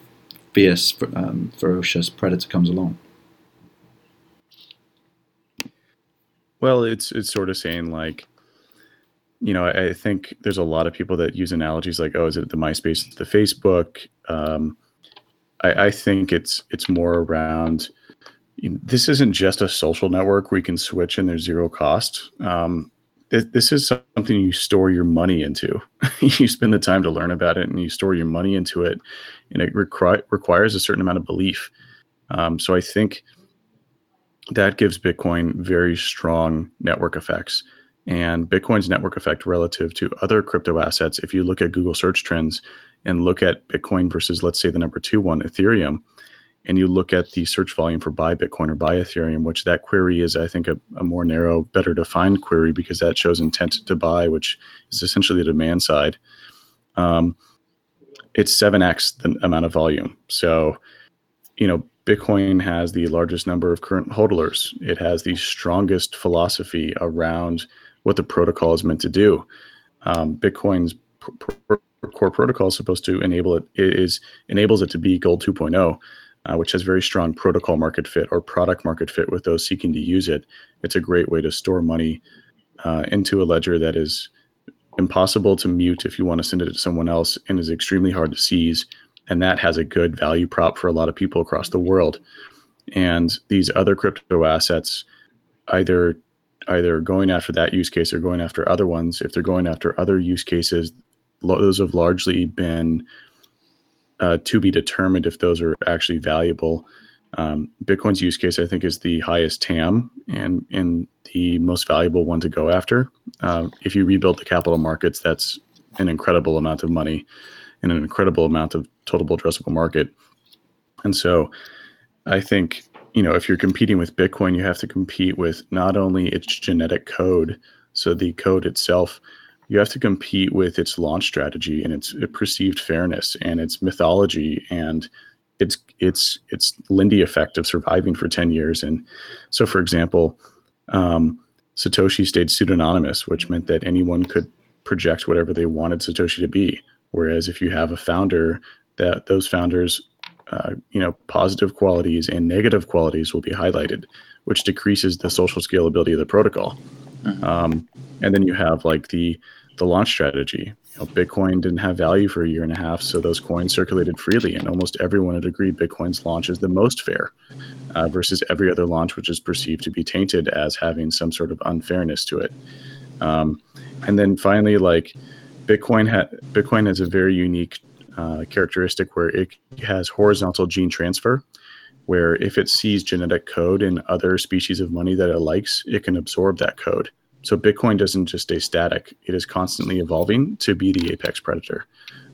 fierce, um, ferocious predator comes along? Well, it's it's sort of saying like you know, I, I, think there's a lot of people that use analogies like, oh, is it the MySpace, the Facebook? Um, I, I, think it's it's more around. This isn't just a social network where you can switch and there's zero cost. Um, this is something you store your money into. you spend the time to learn about it and you store your money into it, and it requ- requires a certain amount of belief. Um, so I think that gives Bitcoin very strong network effects And Bitcoin's network effect relative to other crypto assets, if you look at Google search trends and look at Bitcoin versus, let's say, the number two one, Ethereum, and you look at the search volume for buy Bitcoin or buy Ethereum, which that query is, I think, a, a, more narrow, better defined query because that shows intent to buy, which is essentially the demand side. Um, it's 7x the amount of volume. So, you know, Bitcoin has the largest number of current hodlers. It has the strongest philosophy around what the protocol is meant to do. Um, Bitcoin's core protocol is supposed to enable it, it is enables it to be Gold 2.0 uh, which has very strong protocol market fit or product market fit with those seeking to use it. It's a great way to store money uh, into a ledger that is impossible to mute if you want to send it to someone else and is extremely hard to seize. And that has a good value prop for a lot of people across the world. And these other crypto assets, either either going after that use case or going after other ones. If they're going after other use cases, those have largely been uh, to be determined if those are actually valuable. Um, Bitcoin's use case, I think, is the highest TAM and and the most valuable one to go after. Uh, if you rebuild the capital markets, that's an incredible amount of money and an incredible amount of total addressable market. And so, I think you know if you're competing with Bitcoin, you have to compete with not only its genetic code, so the code itself you have to compete with its launch strategy and its perceived fairness and its mythology and its its its Lindy effect of surviving for 10 years. And so, for example, um, Satoshi stayed pseudonymous, which meant that anyone could project whatever they wanted Satoshi to be. Whereas if you have a founder, that those founders, uh, you know, positive qualities and negative qualities will be highlighted, which decreases the social scalability of the protocol. Mm-hmm. Um, and then you have like the the launch strategy. You know, Bitcoin didn't have value for a year and a half, so those coins circulated freely, and almost everyone would agree Bitcoin's launch is the most fair, uh, versus every other launch, which is perceived to be tainted as having some sort of unfairness to it. Um, and then finally, like Bitcoin, ha- Bitcoin has a very unique uh, characteristic where it has horizontal gene transfer, where if it sees genetic code in other species of money that it likes, it can absorb that code. So Bitcoin doesn't just stay static; it is constantly evolving to be the apex predator,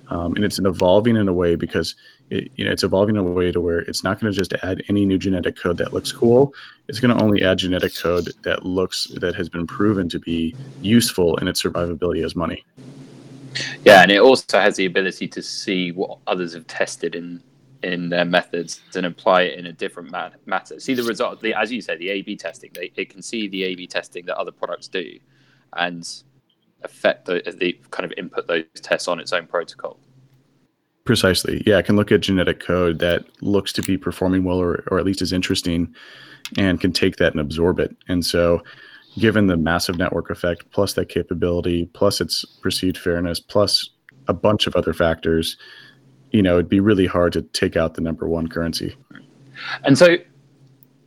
um, and it's evolving in a way because it, you know it's evolving in a way to where it's not going to just add any new genetic code that looks cool. It's going to only add genetic code that looks that has been proven to be useful in its survivability as money. Yeah, and it also has the ability to see what others have tested in in their methods and apply it in a different mat- matter. See the result, the, as you say, the A/B testing. They, it can see the A/B testing that other products do, and affect the, the kind of input those tests on its own protocol. Precisely, yeah. I can look at genetic code that looks to be performing well, or or at least is interesting, and can take that and absorb it. And so, given the massive network effect, plus that capability, plus its perceived fairness, plus a bunch of other factors you know, it'd be really hard to take out the number one currency. And so,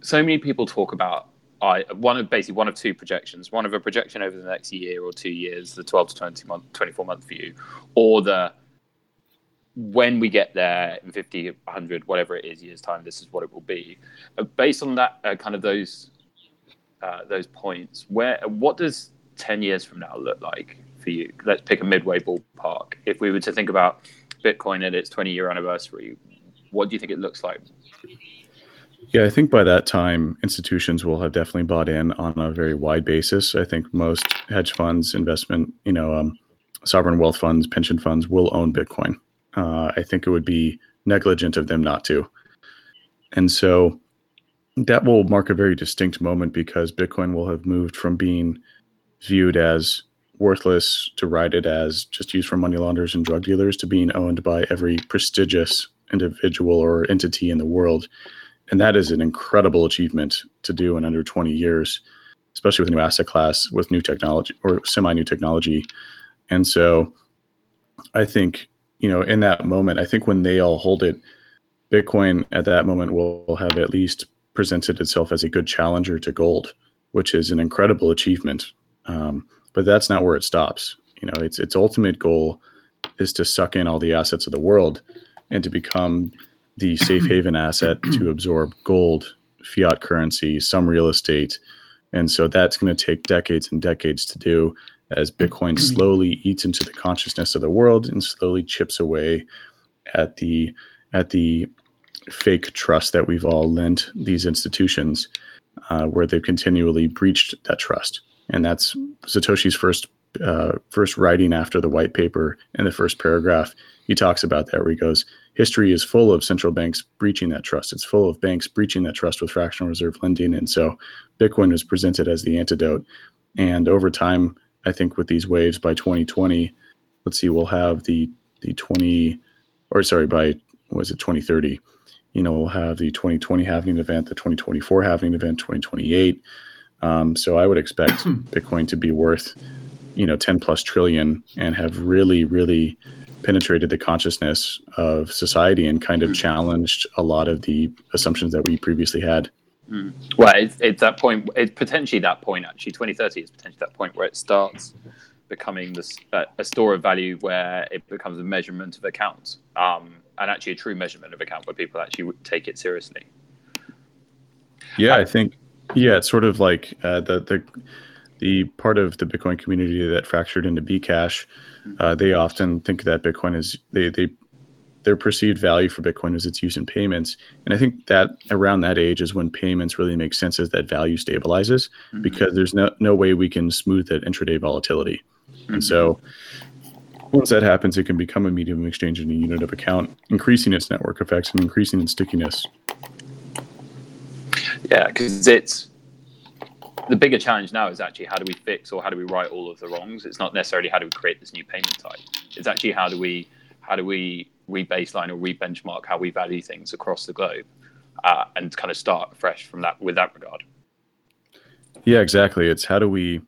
so many people talk about I one of basically one of two projections, one of a projection over the next year or two years, the 12 to 20 month, 24 month view, or the when we get there in 50, 100, whatever it is years time, this is what it will be. Uh, based on that, uh, kind of those uh, those points, where what does 10 years from now look like for you? Let's pick a midway ballpark. If we were to think about Bitcoin at its 20 year anniversary, what do you think it looks like? Yeah, I think by that time, institutions will have definitely bought in on a very wide basis. I think most hedge funds, investment, you know, um, sovereign wealth funds, pension funds will own Bitcoin. Uh, I think it would be negligent of them not to. And so that will mark a very distinct moment because Bitcoin will have moved from being viewed as worthless to it as just used for money launderers and drug dealers to being owned by every prestigious individual or entity in the world. And that is an incredible achievement to do in under 20 years, especially with a new asset class, with new technology or semi new technology. And so I think, you know, in that moment, I think when they all hold it, Bitcoin at that moment will have at least presented itself as a good challenger to gold, which is an incredible achievement. Um, but that's not where it stops. You know, its its ultimate goal is to suck in all the assets of the world and to become the safe haven asset to absorb gold, fiat currency, some real estate, And so that's going to take decades and decades to do as Bitcoin slowly eats into the consciousness of the world and slowly chips away at the at the fake trust that we've all lent these institutions, uh, where they've continually breached that trust. And that's Satoshi's first uh, first writing after the white paper in the first paragraph. He talks about that where he goes, history is full of central banks breaching that trust. It's full of banks breaching that trust with fractional reserve lending. And so Bitcoin was presented as the antidote. And over time, I think with these waves by 2020, let's see, we'll have the the 20 or sorry, by was it 2030? You know, we'll have the 2020 halving event, the 2024 halving event, 2028. Um, so I would expect Bitcoin to be worth, you know, 10 plus trillion and have really, really penetrated the consciousness of society and kind of mm. challenged a lot of the assumptions that we previously had. Mm. Well, it's, it's, that point. It's potentially that point. Actually, 2030 is potentially that point where it starts becoming this uh, a store of value where it becomes a measurement of accounts, um, and actually a true measurement of account where people actually take it seriously. Yeah, I think. Yeah, it's sort of like uh, the the the part of the Bitcoin community that fractured into Bcash. Uh, they often think that Bitcoin is they they their perceived value for Bitcoin is its use in payments. And I think that around that age is when payments really make sense as that value stabilizes mm-hmm. because there's no, no way we can smooth that intraday volatility. Mm-hmm. And so once that happens, it can become a medium of exchange and a unit of account, increasing its network effects and increasing its stickiness. Yeah, because it's the bigger challenge now is actually how do we fix or how do we right all of the wrongs? It's not necessarily how do we create this new payment type. It's actually how do we how do we re-baseline or re-benchmark how we value things across the globe, uh, and kind of start fresh from that with that regard. Yeah, exactly. It's how do we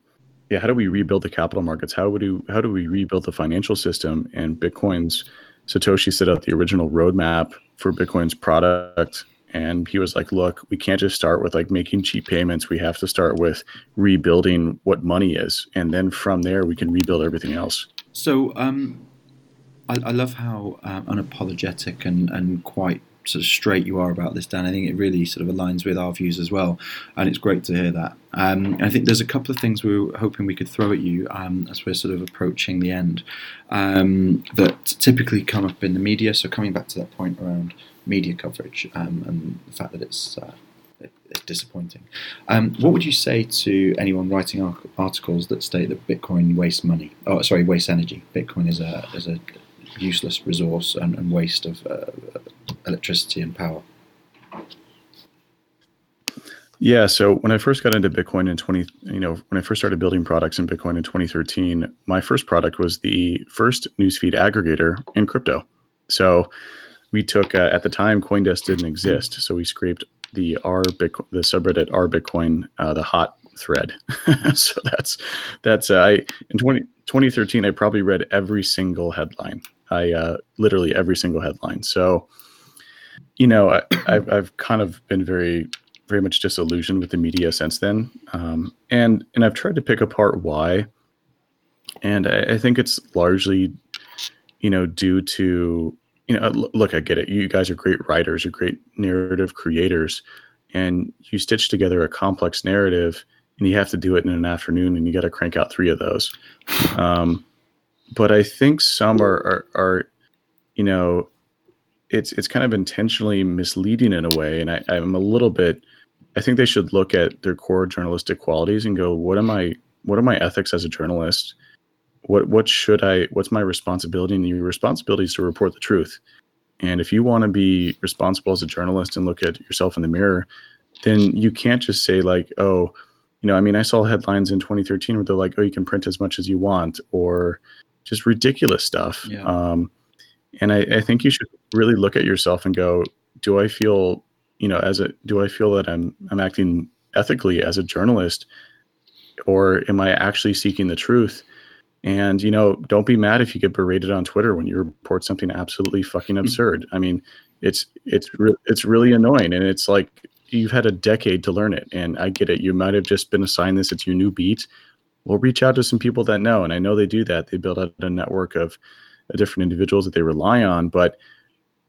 yeah, how do we rebuild the capital markets? How you how do we rebuild the financial system? And Bitcoin's Satoshi set out the original roadmap for Bitcoin's product. And he was like, look, we can't just start with like making cheap payments. We have to start with rebuilding what money is. And then from there, we can rebuild everything else. So um, I, I, love how uh, unapologetic and, and quite sort of straight you are about this, Dan. I think it really sort of aligns with our views as well, and it's great to hear that. Um, I think there's a couple of things we were hoping we could throw at you um, as we're sort of approaching the end um, that typically come up in the media. So coming back to that point around media coverage um, and the fact that it's uh, disappointing. Um, what would you say to anyone writing articles that state that Bitcoin wastes money? Oh, sorry, wastes energy. Bitcoin is a is a useless resource and, and waste of uh, electricity and power. Yeah. So when I first got into Bitcoin in 20, you know, when I first started building products in Bitcoin in 2013, my first product was the first newsfeed aggregator in crypto. So we took uh, at the time CoinDesk didn't exist, so we scraped the R Bitcoin, the subreddit R Bitcoin, uh, the hot thread. so that's that's uh, I in 20, 2013 I probably read every single headline. I uh, literally every single headline. So you know I, I've I've kind of been very very much disillusioned with the media since then, um, and and I've tried to pick apart why, and I, I think it's largely you know due to you know look I get it. You guys are great writers you're great narrative creators and you stitch together a complex narrative and you have to do it in an afternoon and you got to crank out three of those. Um, but i think some are, are, are you know it's it's kind of intentionally misleading in a way and I, i'm a little bit i think they should look at their core journalistic qualities and go what am i what are my ethics as a journalist? What what should i what's my responsibility and your responsibility is to report the truth? And if you want to be responsible as a journalist and look at yourself in the mirror then you can't just say like oh you know, I mean, I saw headlines in 2013 where they're like, "Oh, you can print as much as you want," or just ridiculous stuff. Yeah. Um, and I, I think you should really look at yourself and go, "Do I feel, you know, as a do I feel that I'm I'm acting ethically as a journalist, or am I actually seeking the truth?" And you know, don't be mad if you get berated on Twitter when you report something absolutely fucking mm-hmm. absurd. I mean, it's it's re- it's really annoying, and it's like you've had a decade to learn it, and I get it. You might have just been assigned this; it's your new beat. We'll reach out to some people that know, and I know they do that. They build out a network of uh, different individuals that they rely on, but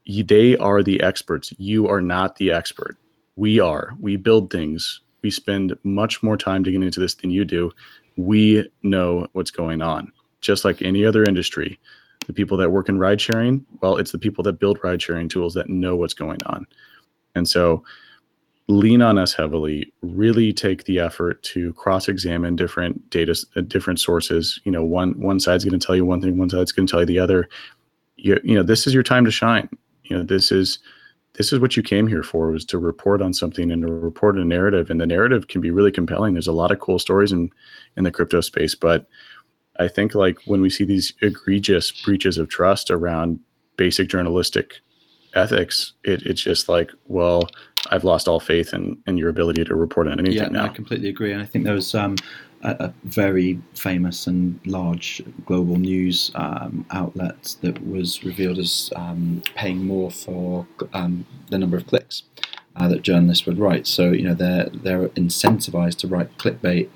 they are the experts. You are not the expert. We are. We build things. We spend much more time digging into this than you do. We know what's going on, just like any other industry. The people that work in ride sharing, well, it's the people that build ride sharing tools that know what's going on. And so lean on us heavily, really take the effort to cross-examine different data, uh, different sources. You know, one one side's going to tell you one thing, one side's going to tell you the other. You, you know, this is your time to shine. You know, this is this is what you came here for was to report on something and to report a narrative and the narrative can be really compelling there's a lot of cool stories in in the crypto space but i think like when we see these egregious breaches of trust around basic journalistic ethics it, it's just like well i've lost all faith in in your ability to report on anything yeah, now I completely agree, and I think there was um, a, a very famous and large global news um, outlet that was revealed as um, paying more for um, the number of clicks. Uh, that journalists would write. So you know they're they're incentivized to write clickbait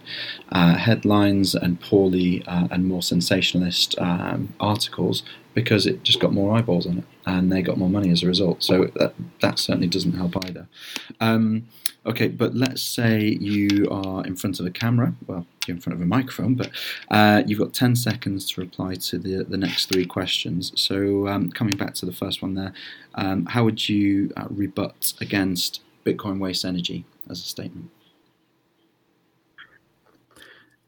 uh, headlines and poorly uh, and more sensationalist um, articles because it just got more eyeballs on it and they got more money as a result. So that that certainly doesn't help either. Um, okay, but let's say you are in front of a camera. Well, you're in front of a microphone, but uh, you've got 10 seconds to reply to the, the next three questions. So, um, coming back to the first one there, um, how would you uh, rebut against Bitcoin waste energy as a statement?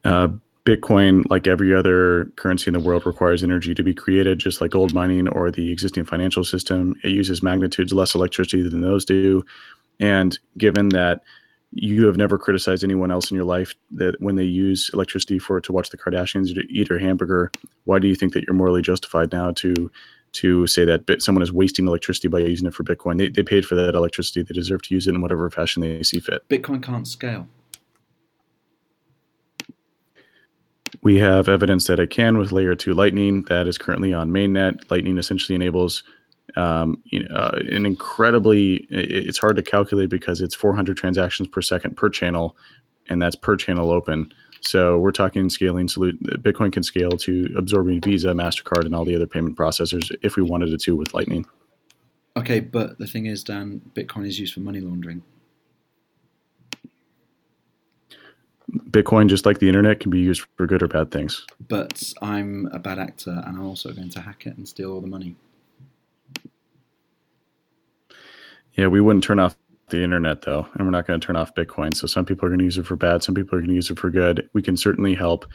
Uh, Bitcoin, like every other currency in the world, requires energy to be created, just like gold mining or the existing financial system. It uses magnitudes less electricity than those do. And given that you have never criticized anyone else in your life that when they use electricity for to watch the Kardashians to eat a hamburger, why do you think that you're morally justified now to to say that bit, someone is wasting electricity by using it for Bitcoin? They, they paid for that electricity. They deserve to use it in whatever fashion they see fit. Bitcoin can't scale. We have evidence that it can with layer two Lightning that is currently on mainnet. Lightning essentially enables um, you know, uh, an incredibly it, it's hard to calculate because it's 400 transactions per second per channel and that's per channel open. So we're talking scaling bitcoin can scale to absorbing visa mastercard and all the other payment processors if we wanted it to with lightning. Okay but the thing is dan bitcoin is used for money laundering bitcoin just like the internet can be used for good or bad things but i'm a bad actor and i'm also going to hack it and steal all the money Yeah, we wouldn't turn off the internet though, and we're not going to turn off Bitcoin. So some people are going to use it for bad, some people are going to use it for good. We can certainly help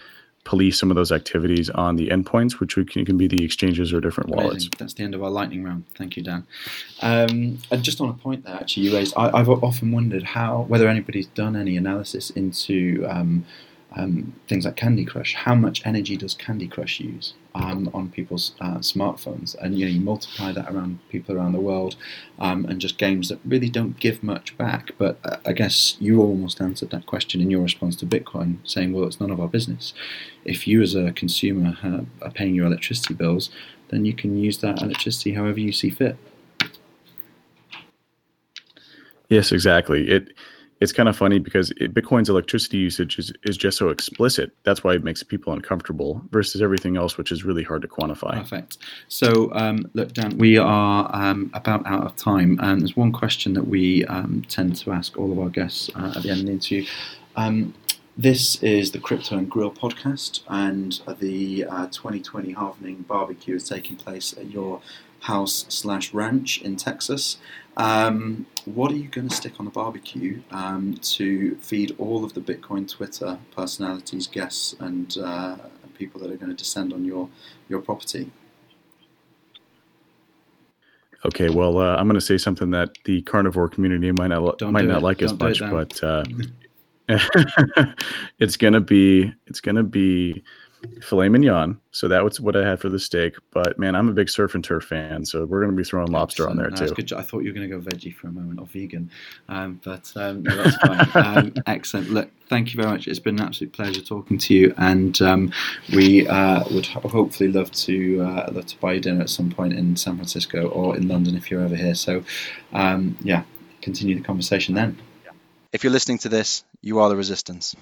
police some of those activities on the endpoints, which can, can be the exchanges or different wallets. That's the end of our lightning round. Thank you, Dan. Um, and just on a point there, actually, you raised. I, have often wondered how whether anybody's done any analysis into um, um, things like Candy Crush. How much energy does Candy Crush use um, on people's uh, smartphones? And you know, you multiply that around people around the world, um, and just games that really don't give much back. But uh, I guess you almost answered that question in your response to Bitcoin, saying, "Well, it's none of our business." If you, as a consumer, are paying your electricity bills, then you can use that electricity however you see fit. Yes, exactly. It it's kind of funny because it, Bitcoin's electricity usage is, is just so explicit. That's why it makes people uncomfortable versus everything else, which is really hard to quantify. Perfect. So, um, look, Dan, we are um, about out of time, and there's one question that we um, tend to ask all of our guests uh, at the end of the interview. Um, this is the Crypto and Grill podcast, and the uh, 2020 Halvening barbecue is taking place at your house slash ranch in Texas. Um, what are you going to stick on the barbecue um, to feed all of the Bitcoin Twitter personalities, guests, and uh, people that are going to descend on your your property? Okay, well, uh, I'm going to say something that the carnivore community might not Don't might not it. like Don't as much, but uh, it's gonna be it's gonna be filet mignon. So that was what I had for the steak. But man, I'm a big surf and turf fan, so we're going to be throwing lobster on there That's too. Good. I thought you were going to go veggie for a moment or vegan, um, but um, no, that's fine. um, excellent. Look, thank you very much. It's been an absolute pleasure talking to you, and um, we uh, would ho- hopefully love to uh, love to buy you dinner at some point in San Francisco or in London if you're over here. So, um, yeah, continue the conversation then. If you're listening to this, you are the resistance.